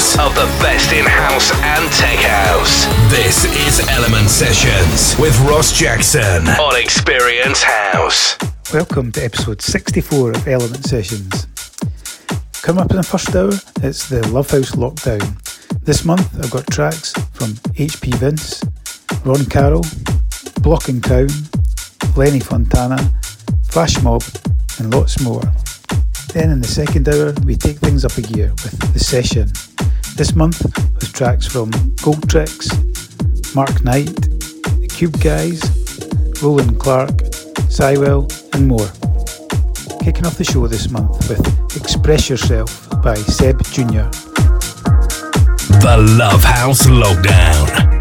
hours of the best in house and tech house. This is Element Sessions with Ross Jackson on Experience House. Welcome to episode 64 of Element Sessions. Coming up in the first hour, it's the Love House Lockdown. This month, I've got tracks from HP Vince, Ron Carroll, Block & Crown, Lenny Fontana, Flash Mob, and lots more. Then in the second hour, we take things up a gear with The Session. This month with tracks from Goldtrix, Mark Knight, The Cube Guys, Roland Clark, Cywell, and more. Kicking off the show this month with Express Yourself by Seb Jr. The Love House Lockdown.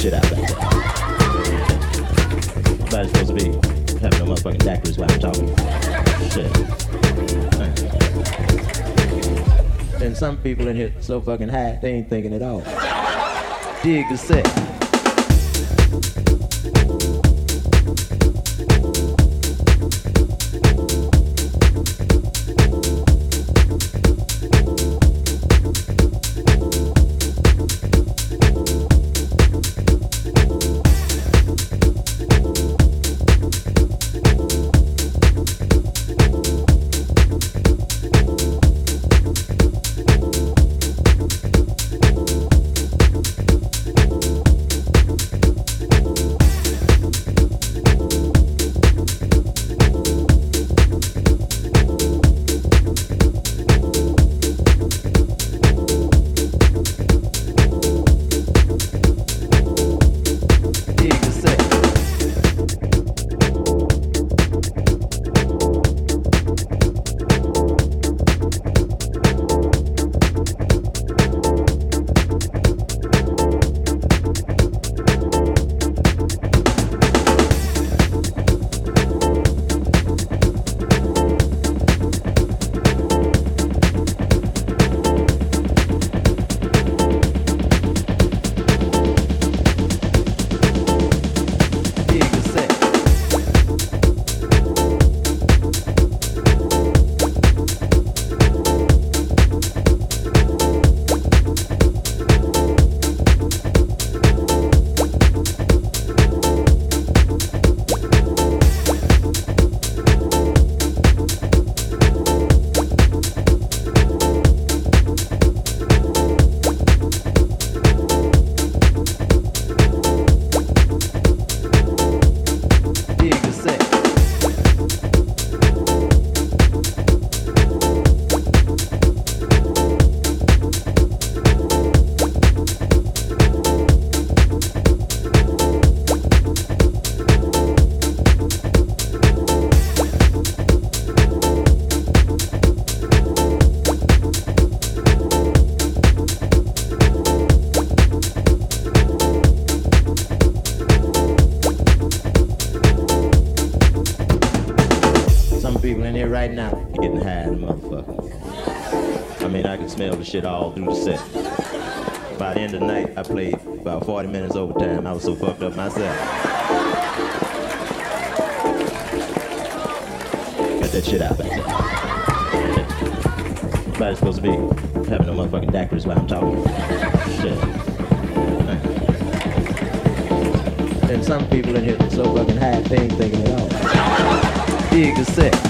shit out like that. Not supposed to be having no motherfucking daiquiris while I'm talking. Shit. And some people in here so fucking high, they ain't thinking at all. Dig the set. Smell the shit all through the set. By the end of the night, I played about 40 minutes overtime. I was so fucked up myself. Get that shit out back there. Nobody's supposed to be having no motherfucking daiquiris while I'm talking. Shit. And some people in here so fucking high they ain't thinking at all. Dig the set.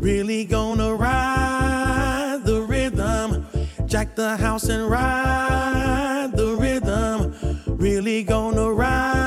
Really gonna ride the rhythm. Jack the house and ride the rhythm. Really gonna ride.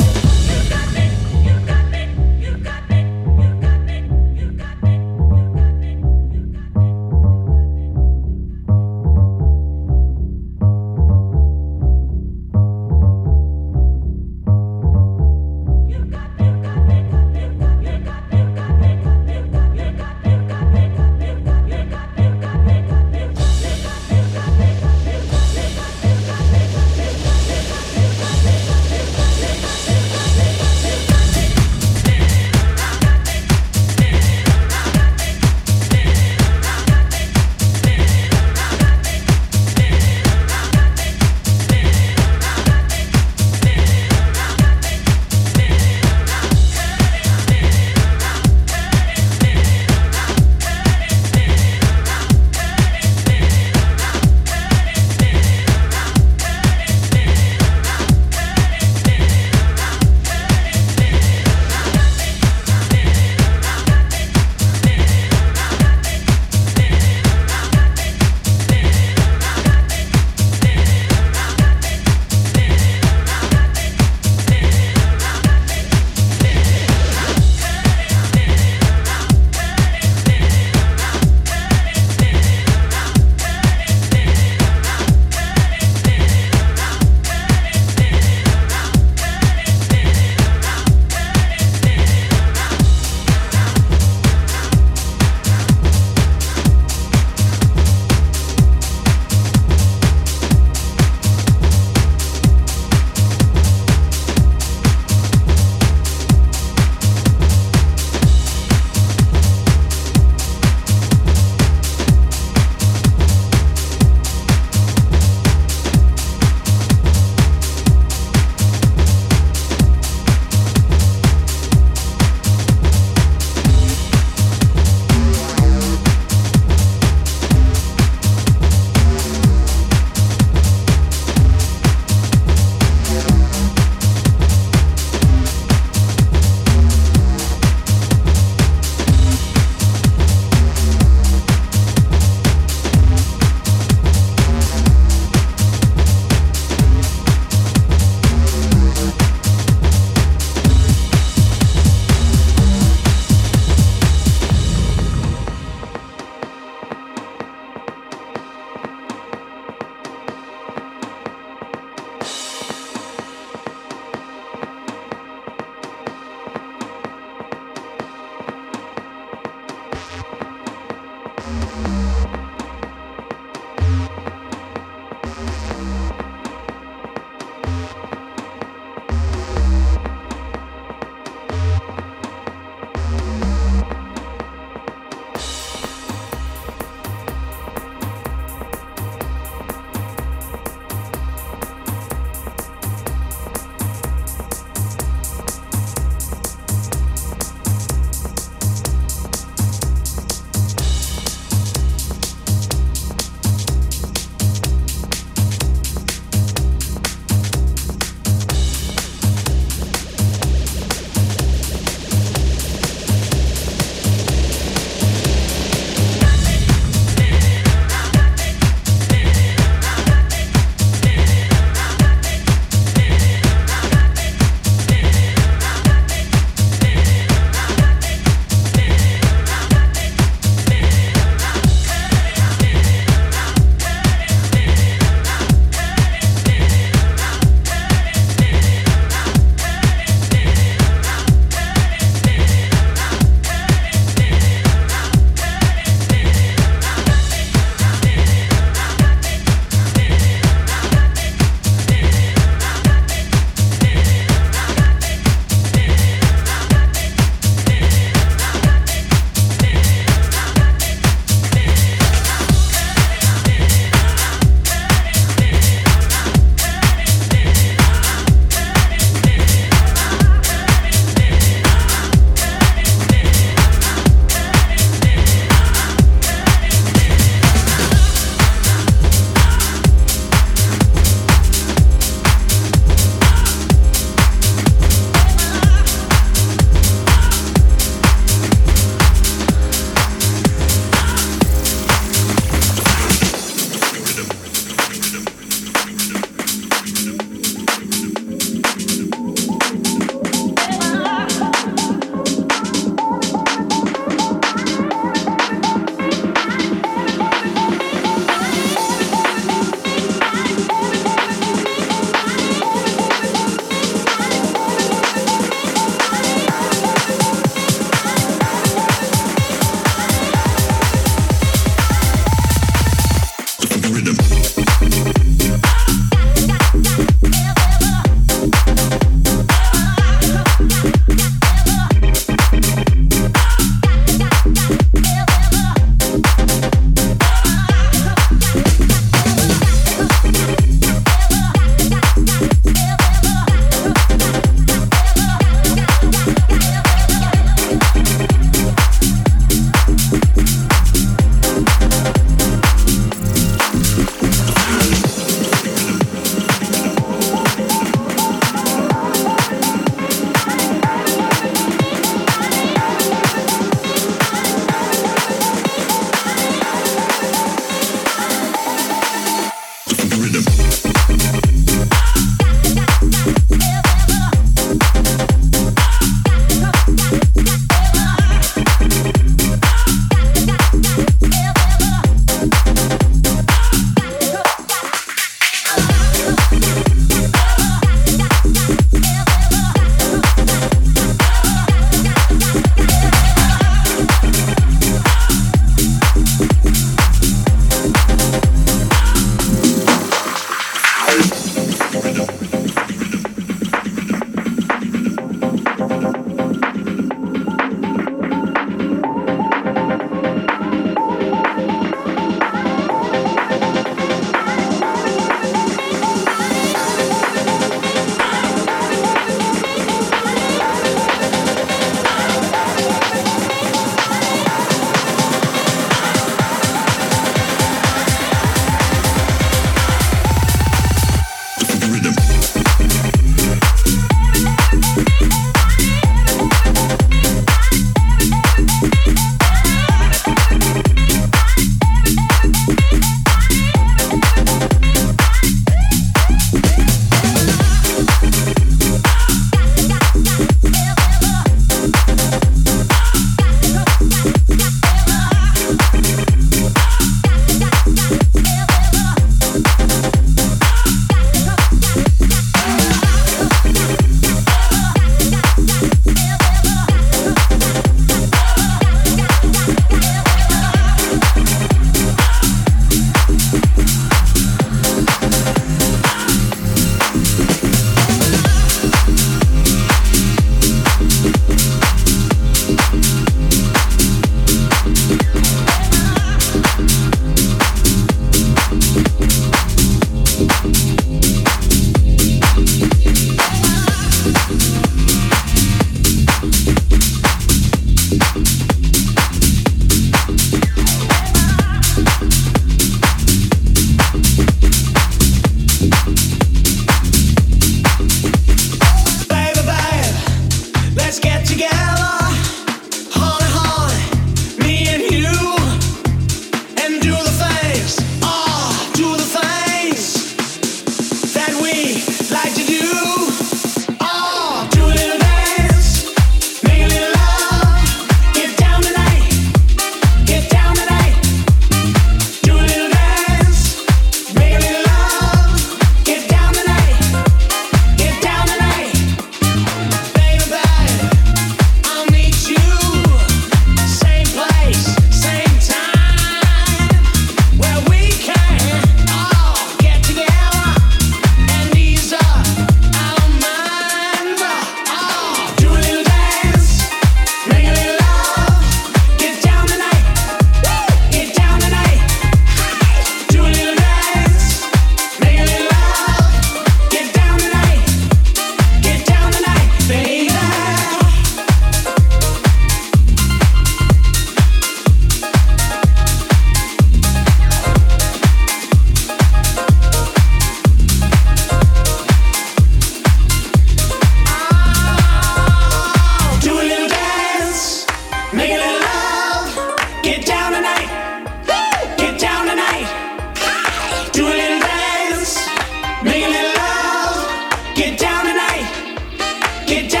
get down.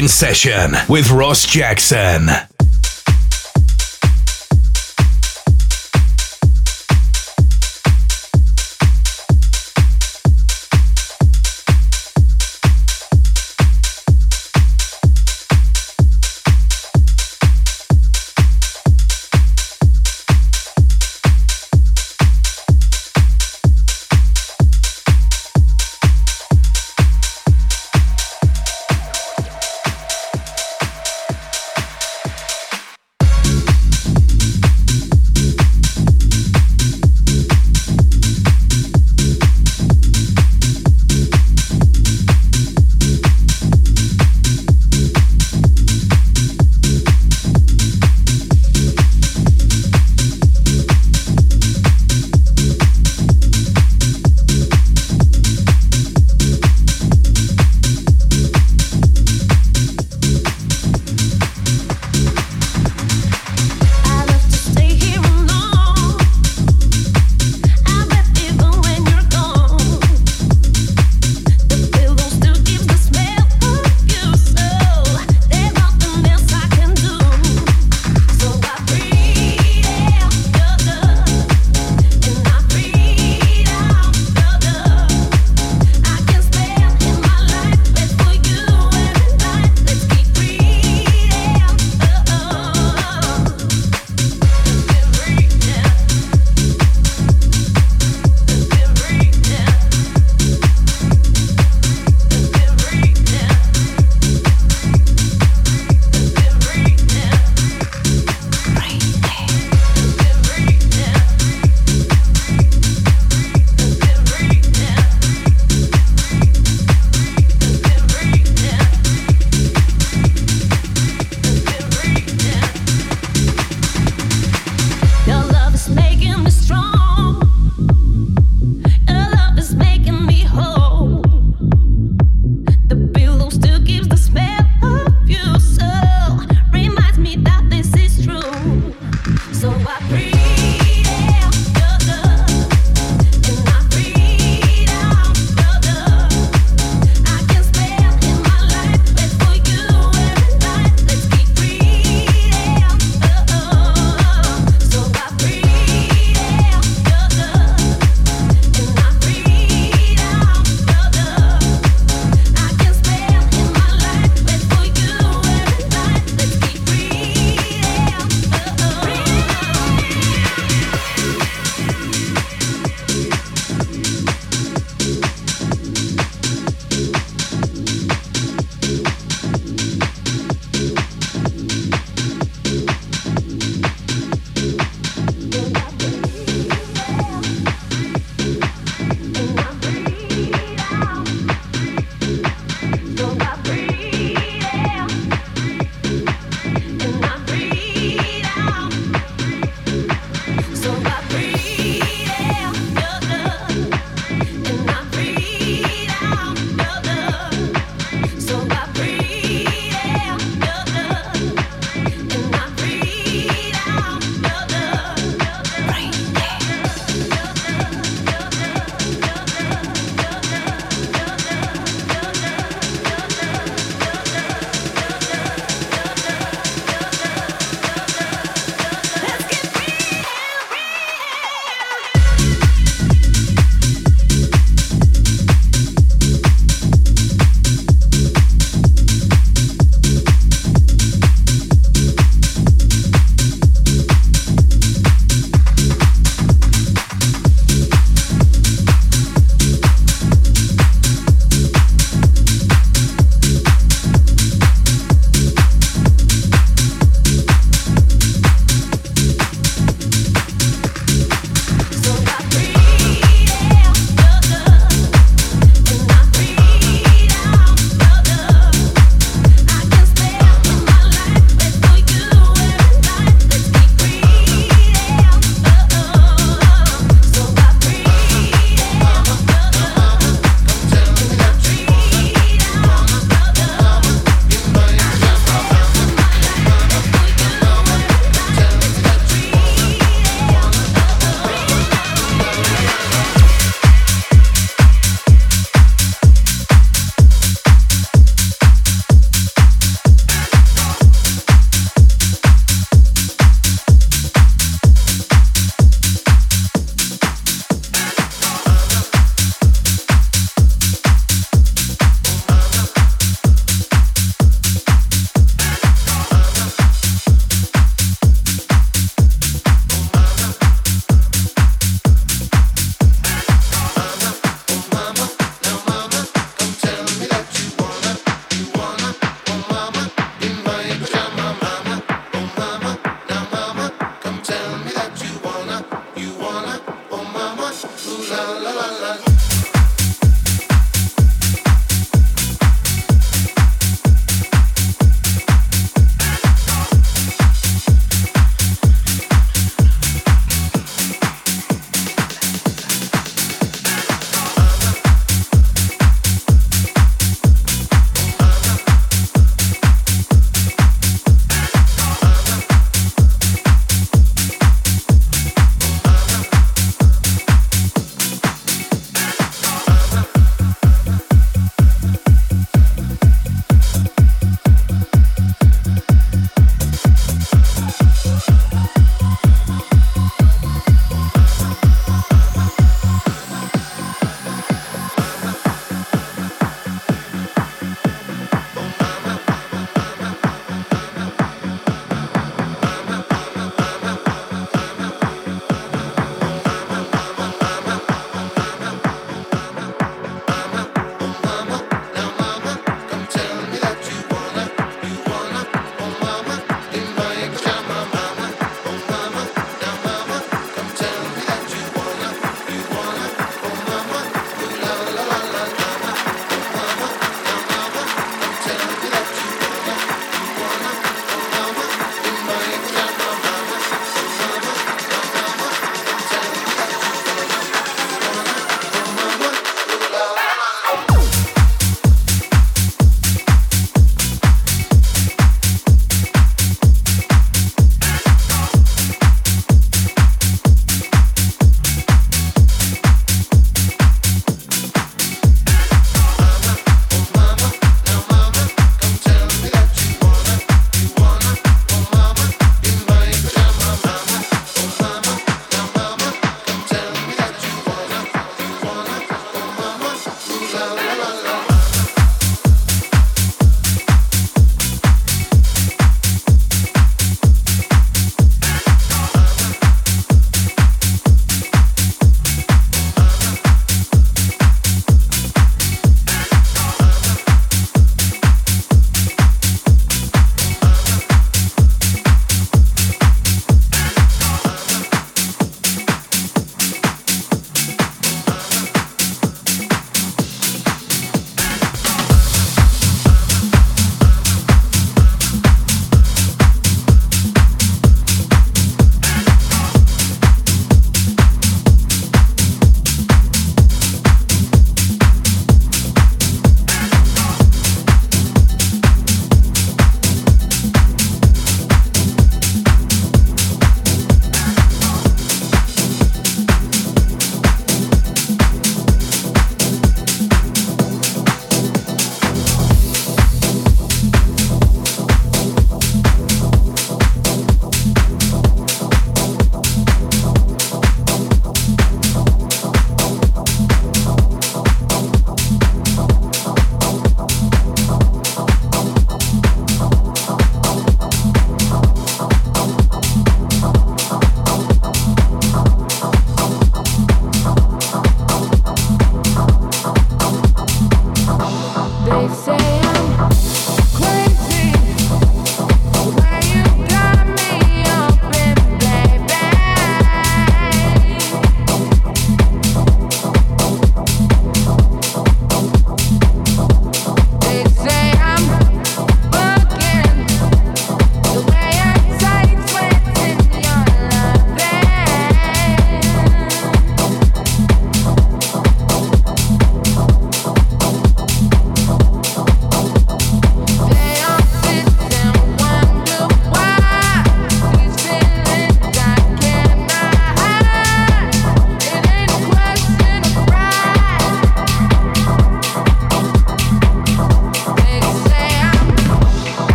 In session with Ross Jackson.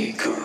Maker.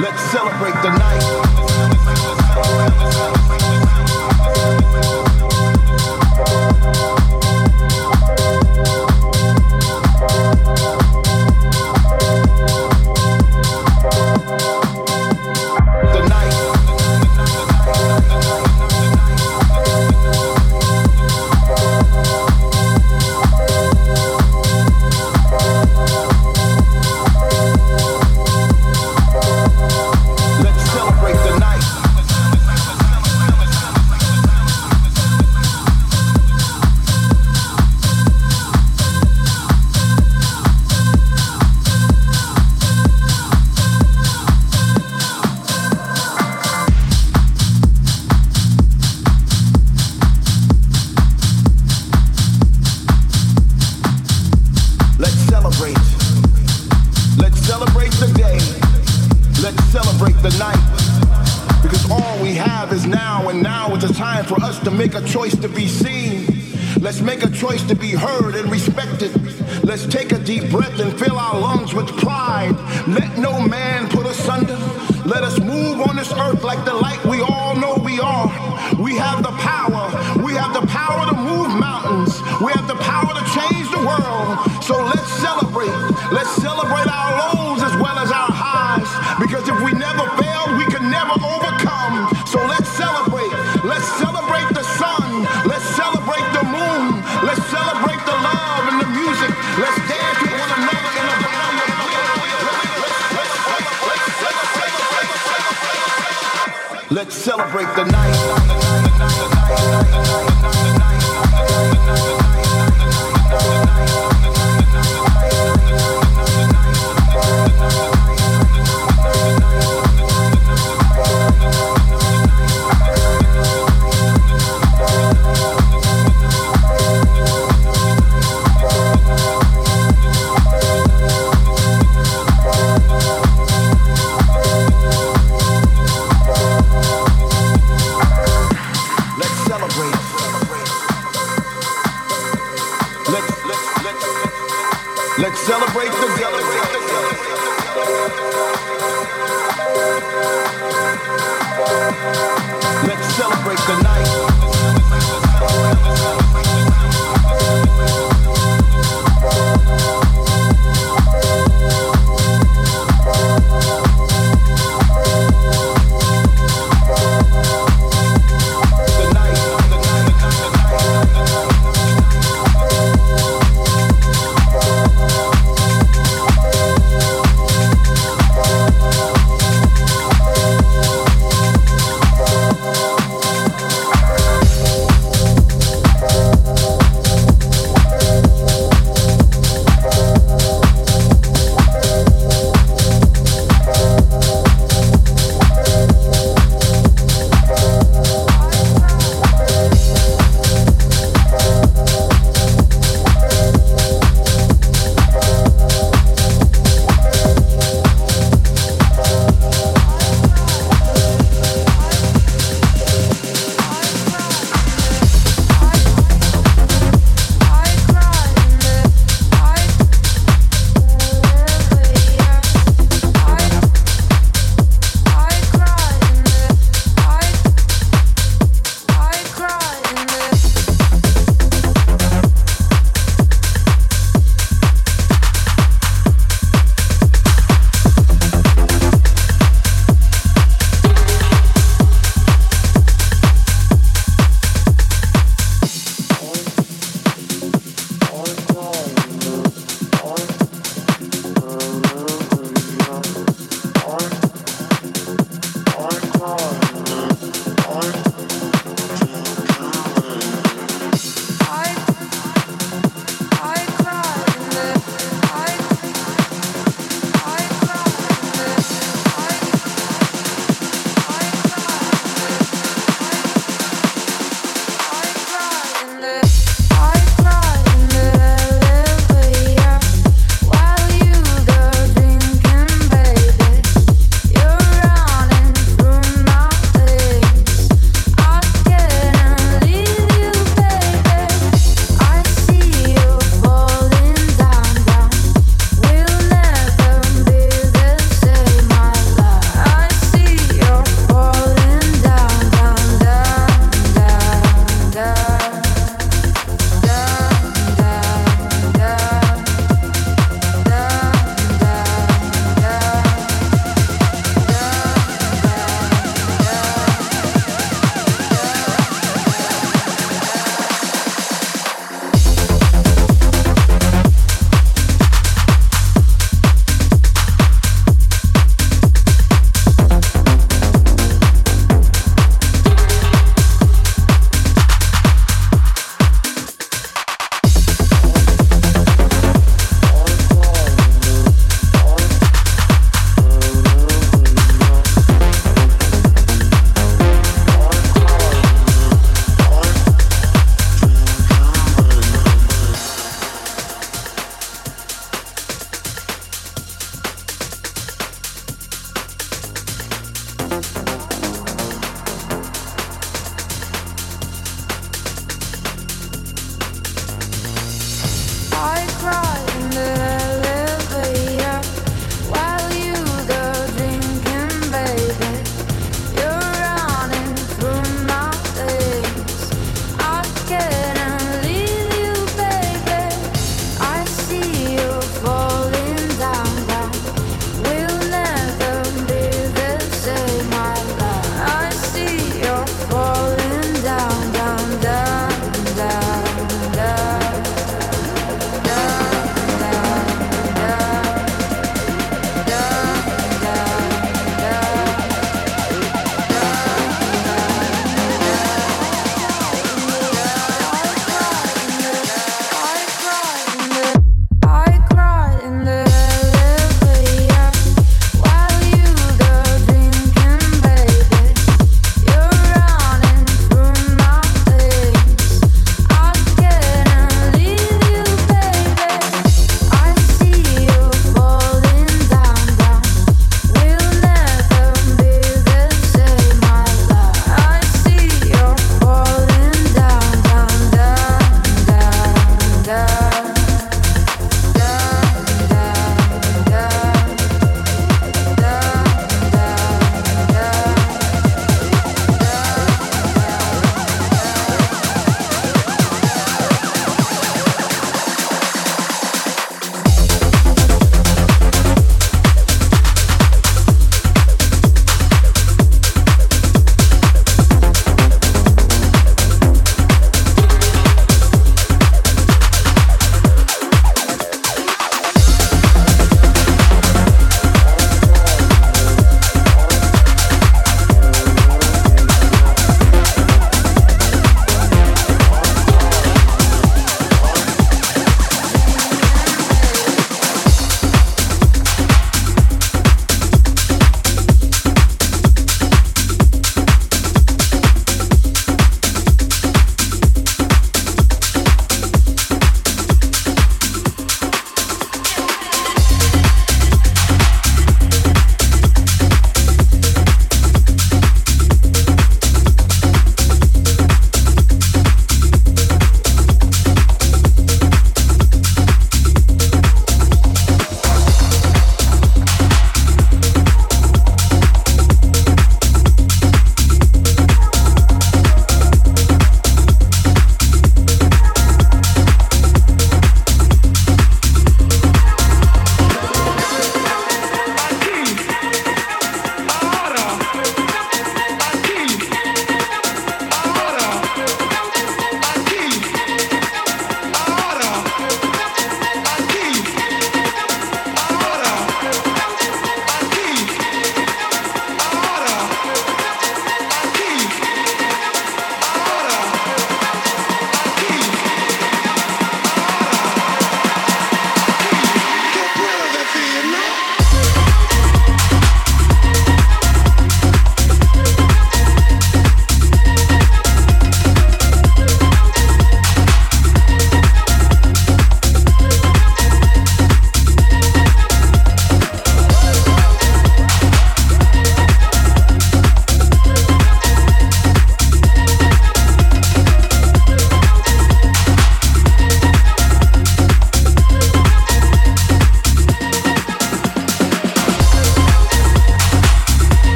Let's celebrate the night.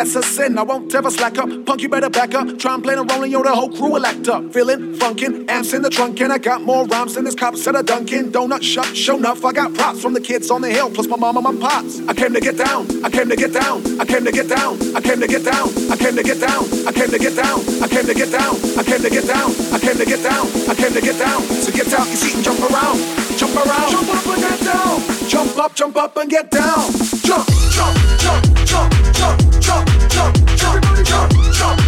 That's a sin. I won't ever slack up. Punk, you better back up. Try and play the role and yo, the whole crew will act up. Feeling funkin', amps in the trunk, and I got more rhymes than this cops at a Dunkin' Donut shop. Show enough, I got props from the kids on the hill, plus my mom and my pops. I came to get down, I came to get down, I came to get down, I came to get down, I came to get down, I came to get down, I came to get down, I came to get down, I came to get down, I came to get down. So get out your seat and jump around, jump around, jump up and get down, jump up, jump up and get down, jump, jump.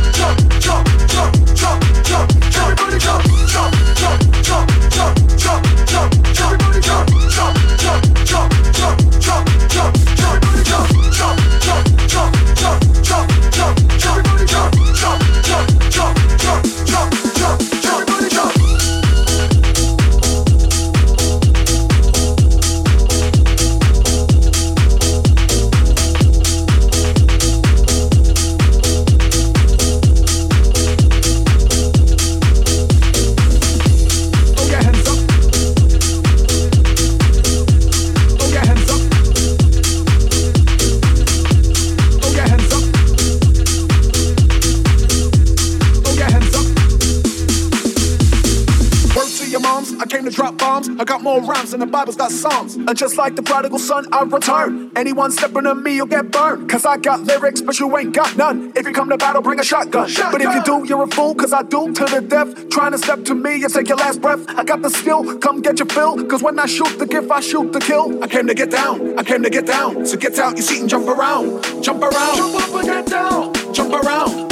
I came to drop bombs. I got more rhymes than the Bible's got psalms. And just like the prodigal son, I return. Anyone stepping on me, you'll get burned. Cause I got lyrics, but you ain't got none. If you come to battle, bring a shotgun. But if you do, you're a fool, cause I do to the death. Trying to step to me you take your last breath. I got the skill, come get your fill. Cause when I shoot the gift, I shoot the kill. I came to get down, I came to get down. So get out your seat and jump around. Jump around. Jump up and get down. Jump around.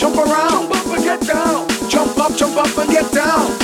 Jump around. Jump up and get down. Jump up, jump up and get down.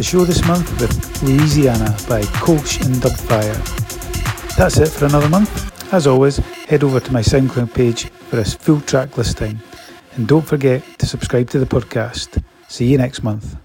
the show this month with Louisiana by Coach and Dubfire. That's it for another month. As always, head over to my SoundCloud page, for a full track listing. And don't forget to subscribe to the podcast. See you next month.